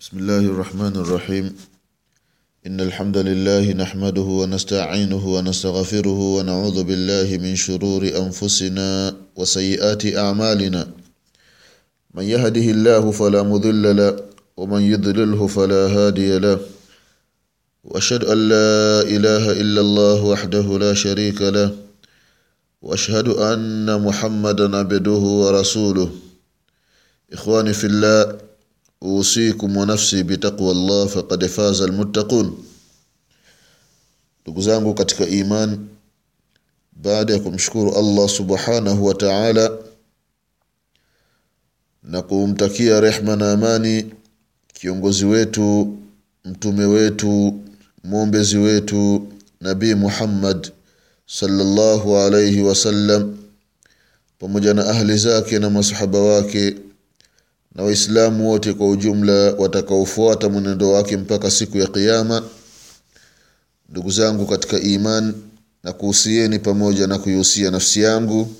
بسم الله الرحمن الرحيم. إن الحمد لله نحمده ونستعينه ونستغفره ونعوذ بالله من شرور أنفسنا وسيئات أعمالنا. من يهده الله فلا مضل له ومن يضلله فلا هادي له. وأشهد أن لا إله إلا الله وحده لا شريك له. وأشهد أن محمدا عبده ورسوله. إخواني في الله usikum wa nafsi bitaqwa Allah faqad faza almuttaqun ndugu zangu katika iman baada ya kumshukuru Allah subhanahu wa ta'ala na kumtakia rehma na amani kiongozi wetu mtume wetu mwombezi wetu nabii Muhammad sallallahu alayhi wasallam pamoja na ahli zake na masahaba wake na waislamu wote kwa ujumla watakaofuata mwenendo wake mpaka siku ya kiyama ndugu zangu katika iman na kuhusieni pamoja na kuihusia nafsi yangu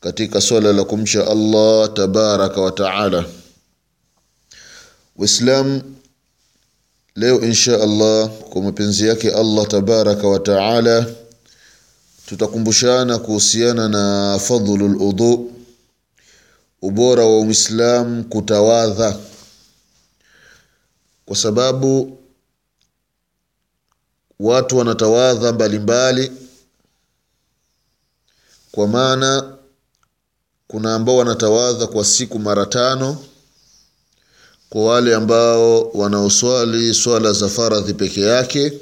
katika swala la kumcha allah tabaraka wa taala. Waislam leo insha allah kwa mapenzi yake allah tabaraka wa taala tutakumbushana kuhusiana na fadhlu ludhu ubora wa uislamu kutawadha. Kwa sababu watu wanatawadha mbalimbali kwa maana kuna ambao wanatawadha kwa siku mara tano kwa wale ambao wanaoswali swala za faradhi peke yake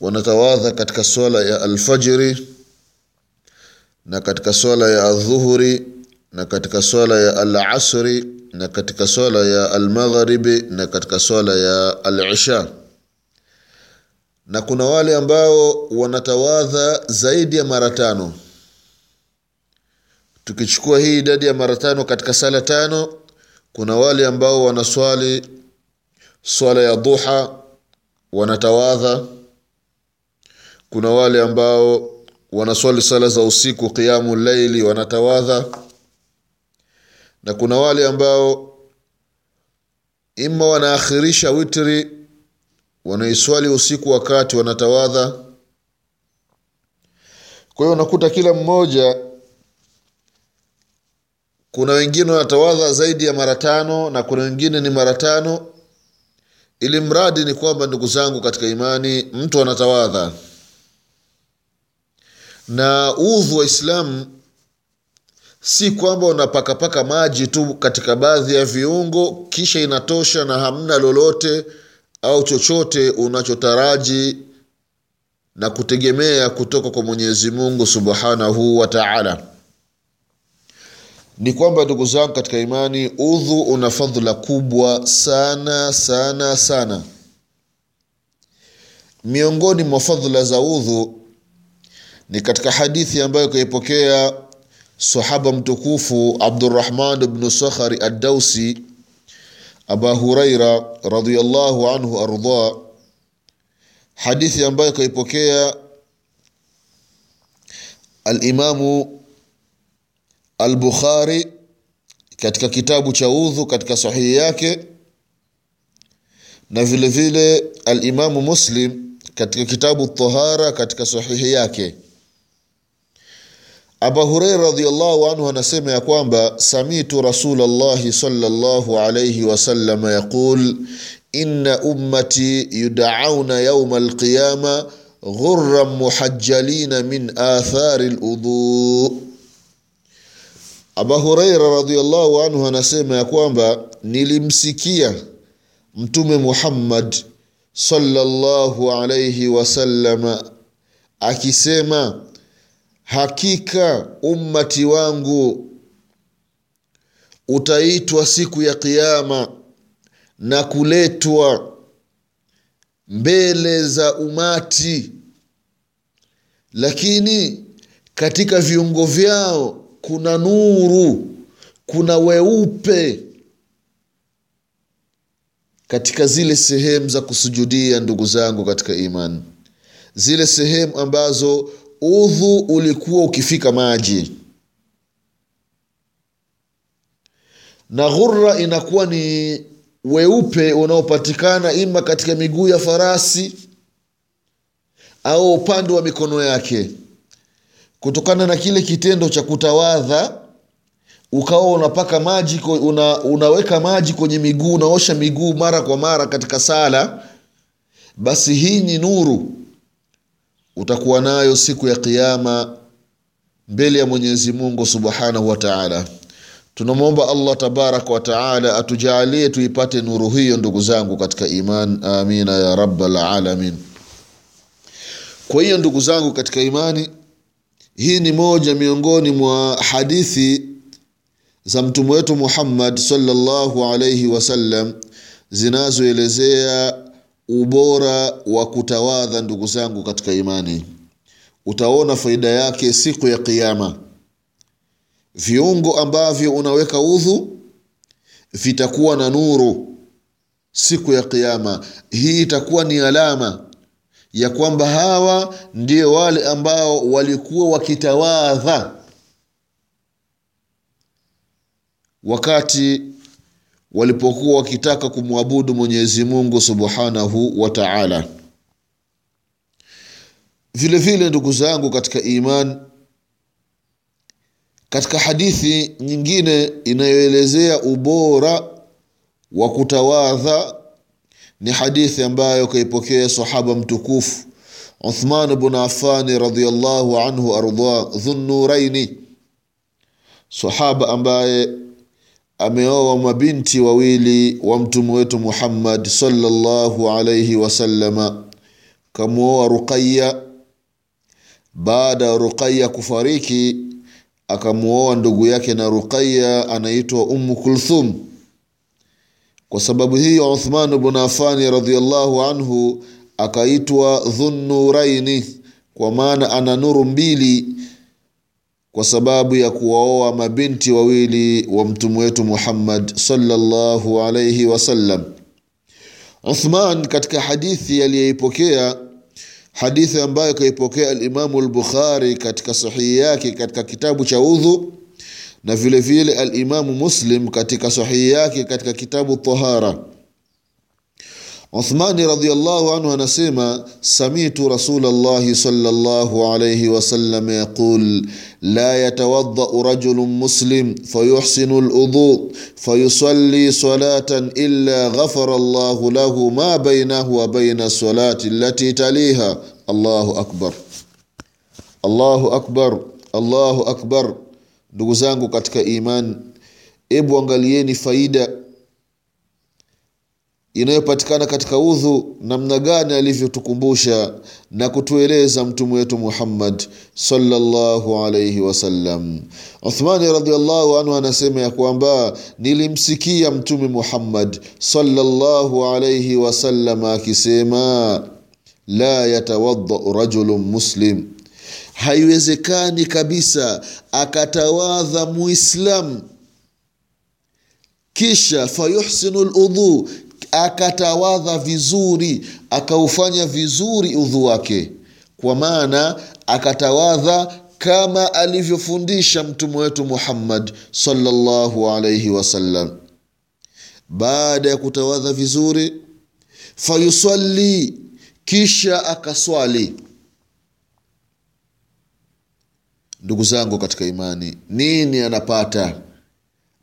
wanatawadha katika swala ya alfajiri na katika swala ya adhuhuri na katika swala ya alasri na katika swala ya almaghribi na katika swala ya alisha. Na kuna wale ambao wanatawadha zaidi ya mara tano. Tukichukua hii idadi ya mara tano katika sala tano kuna wale ambao wanaswali swala ya duha wanatawadha. Kuna wale ambao wanaswali sala za usiku qiamu laili wanatawadha na kuna wale ambao ima wanaakhirisha witri wanaiswali usiku wakati wanatawadha. Kwa hiyo unakuta kila mmoja kuna wengine wanatawadha zaidi ya mara tano na kuna wengine ni mara tano ili mradi ni kwamba ndugu zangu katika imani mtu anatawadha. Na udhu wa islamu si kwamba unapakapaka maji tu katika baadhi ya viungo kisha inatosha na hamna lolote au chochote unachotaraji na kutegemea kutoka kwa mwenyezi mungu subhanahu wa taala. Ni kwamba ndugu zangu katika imani udhu una fadhula kubwa sana sana sana. Miongoni mwa fadhula za udhu ni katika hadithi ambayo kaipokea sahaba mtukufu Abdurrahman bnu sakhari addausi aba huraira radhiyallahu anhu arda, hadithi ambayo kaipokea alimamu albukhari katika kitabu cha udhu katika sahihi yake na vile vile alimamu muslim katika kitabu tahara katika sahihi yake aba hureira radiallahu anhu anasema ya kwamba samitu rasulllahi sallallahu alaihi wasalama yaqul inna ummati yudauna yauma alqiyama ghuran muhajjalina min athari ludhu aba hureira radiallahu anhu anasema ya kwamba nilimsikia mtume muhammad sallallahu alaihi wasallama akisema hakika ummati wangu utaitwa siku ya kiama na kuletwa mbele za umati. Lakini katika viungo vyao kuna nuru kuna weupe katika zile sehemu za kusujudia ndugu zangu katika imani. Zile sehemu ambazo udhu ulikuwa ukifika maji. Na ghurra inakuwa ni weupe unaopatikana ima katika miguu ya farasi au upande wa mikono yake. Kutokana na kile kitendo cha kutawadha ukawa unapaka maji una, unaweka maji kwenye miguu unaosha miguu mara kwa mara katika sala basi hii ni nuru utakuwa nayo siku ya qiama mbele ya mwenyezi mungu subhanahu wa taala. Tunamwomba allah tabaraka wataala atujaalie tuipate nuru hiyo ndugu zangu katika iman. Amina ya rabalalamin kwa hiyo ndugu zangu katika imani hii ni moja miongoni mwa hadithi za mtume wetu muhammad sallallahu alaihi wasallam zinazoelezea ubora wa kutawadha ndugu zangu katika imani. Utaona faida yake siku ya qiama viungo ambavyo unaweka udhu vitakuwa na nuru siku ya qiama hii itakuwa ni alama ya kwamba hawa ndio wale ambao walikuwa wakitawadha wakati walipokuwa wakitaka kumwabudu mwenyezi mungu subhanahu wa taala. Vile vile ndugu zangu katika iman katika hadithi nyingine inayoelezea ubora wa kutawadha ni hadithi ambayo kaipokea sahaba mtukufu uthman bn afani radiallahu anhu ardah dhunuraini. Sahaba ambaye ameoa mabinti wawili wa mtume wetu muhammad salllahu alayhi wasalama kamwoa ruqaya baada ya ruqaya kufariki akamwoa ndugu yake na ruqaya anaitwa ummu kulthum. Kwa sababu hiyo uthman bnu afani radiallahu anhu akaitwa Dhunnuraini, kwa maana ana nuru mbili kwa sababu ya kuwaoa mabinti wawili wa mtume wetu muhammad sallallahu alayhi wasallam uthman katika hadithi aliyeipokea hadithi ambayo kaipokea alimamu albukhari katika sahihi yake katika kitabu cha udhu na vile vile alimamu muslim katika sahihi yake katika kitabu tahara uthmani radiallahu anhu anasema samitu rasulallahi sallallahu alayhi wasallam yaqul la yatawaddau rajulun muslim fayuhsinu ludhu fayusalli salatan illa ghafara allahu lahu ma bainahu wa baina salati allati taliha allahu akbar. Allahu akbar. Allahu akbar. Ndugu zangu katika iman ebu angalieni faida inayopatikana katika udhu namna gani alivyotukumbusha na kutueleza mtume wetu muhammad sallallahu alaihi wasallam uthmani radhiallahu anhu anasema ya kwamba nilimsikia mtume muhammad sallallahu alaihi wasallam akisema la yatawadau rajulun muslim. Haiwezekani kabisa akatawadha muislam. Kisha fayuhsinu ludhu akatawadha vizuri akaufanya vizuri udhu wake. Kwa maana akatawadha kama alivyofundisha mtume wetu muhammad salllahu alaihi wasallam. Baada ya kutawadha vizuri fayusalli kisha akaswali. Ndugu zangu katika imani nini anapata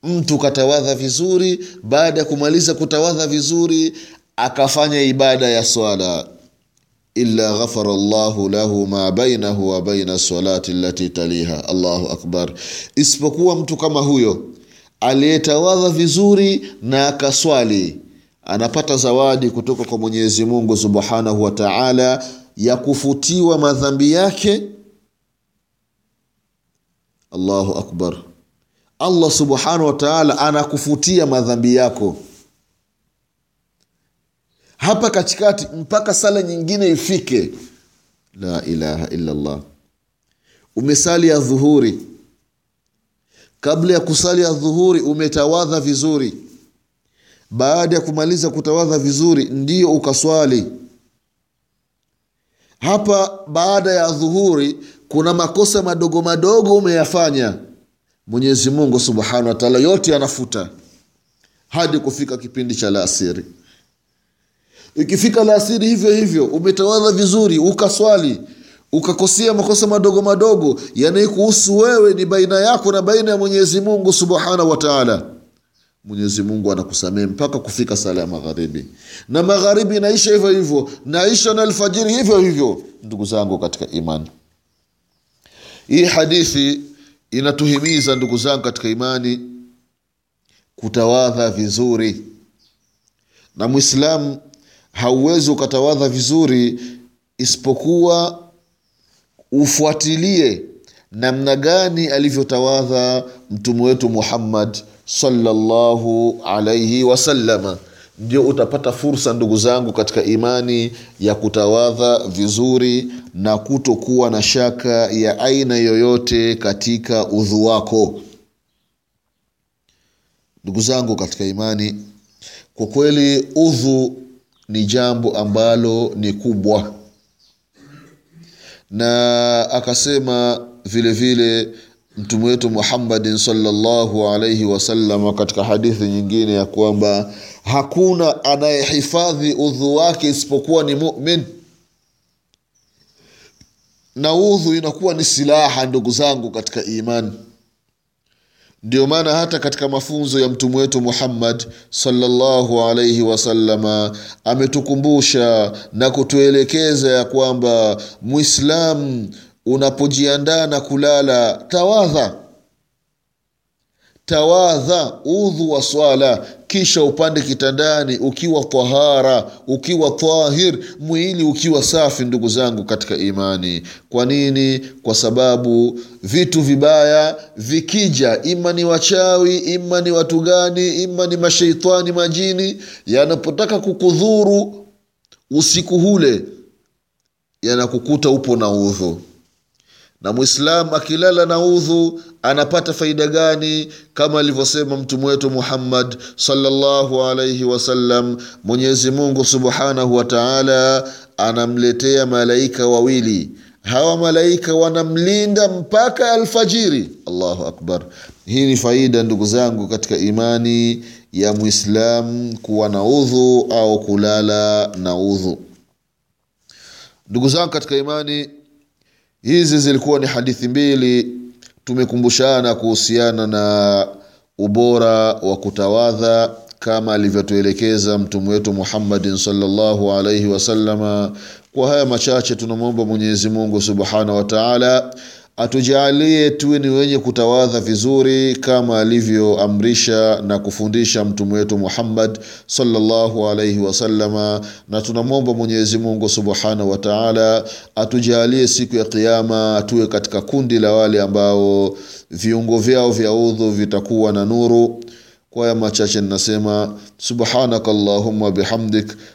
mtu katawadha vizuri baada ya kumaliza kutawadha vizuri akafanya ibada ya swala. Illa ghafara llahu lahu ma bainahu wa baina salati lati taliha. Allahu akbar. Isipokuwa mtu kama huyo aliyetawadha vizuri na akaswali anapata zawadi kutoka kwa mwenyezi mungu subhanahu wa taala ya kufutiwa madhambi yake. Allahu akbar allah subhanahu wa taala anakufutia madhambi yako. Hapa katikati mpaka sala nyingine ifike. La ilaha illallah. Umesali ya dhuhuri kabla ya kusali ya dhuhuri umetawadha vizuri. Baada ya kumaliza kutawadha vizuri ndiyo ukaswali. Hapa baada ya dhuhuri kuna makosa madogo madogo umeyafanya mwenyezi mungu subhanahu wataala yote anafuta hadi kufika kipindi cha laasiri. Ikifika laasiri hivyo hivyo umetawadha vizuri ukaswali ukakosea makosa madogo madogo yanayekuhusu wewe ni baina yako na baina ya mwenyezi mungu subhanahu wa taala. Mwenyezi mungu anakusamehe mpaka kufika sala ya magharibi. Na magharibi naisha hivyo hivyo naisha na alfajiri hivyo hivyo ndugu zangu katika imani. Hii hadithi inatuhimiza ndugu zangu katika imani kutawadha vizuri. Na mwislamu hauwezi ukatawadha vizuri isipokuwa ufuatilie namna gani alivyotawadha mtume wetu muhammad salllahu alaihi wasalama ndio utapata fursa ndugu zangu katika imani ya kutawadha vizuri na kutokuwa na shaka ya aina yoyote katika udhu wako. Ndugu zangu katika imani kwa kweli udhu ni jambo ambalo ni kubwa. Na akasema vile vile mtume wetu muhammadin salllahu alaihi wasallam katika hadithi nyingine ya kwamba hakuna anayehifadhi udhu wake isipokuwa ni mumin na udhu inakuwa ni silaha ndugu zangu katika imani. Ndio maana hata katika mafunzo ya mtume wetu muhammad salllahu alaihi wasalama ametukumbusha na kutuelekeza ya kwamba mwislamu unapojiandaa na kulala tawadha tawadha udhu wa swala kisha upande kitandani ukiwa tahara ukiwa tahir mwili ukiwa safi ndugu zangu katika imani. Kwa nini? Kwa sababu vitu vibaya vikija ima ni wachawi ima ni watu gani ima ni masheitani majini yanapotaka kukudhuru usiku hule yanakukuta upo na udhu na mwislamu akilala na udhu anapata faida gani? Kama alivyosema mtume wetu muhammad salllahu alaihi wasallam mwenyezi mungu subhanahu wa taala anamletea malaika wawili. Hawa malaika wanamlinda mpaka alfajiri. Allahu akbar. Hii ni faida ndugu zangu katika imani ya mwislamu kuwa na udhu au kulala na udhu. Ndugu zangu katika imani hizi zilikuwa ni hadithi mbili. Tumekumbushana kuhusiana na ubora wa kutawadha kama alivyotuelekeza mtume wetu muhammadin salllahu alaihi wasalama kwa haya machache tunamwomba mwenyezi mungu subhanahu wataala atujaalie tuwe ni wenye kutawadha vizuri kama alivyoamrisha na kufundisha mtume wetu muhammad salllahu alaihi wasalama na tunamwomba mwenyezi mungu subhanahu wataala atujaalie siku ya Kiyama tuwe katika kundi la wale ambao viungo vyao vya udhu vitakuwa na nuru. Kwa haya machache ninasema subhanaka allahumma bihamdik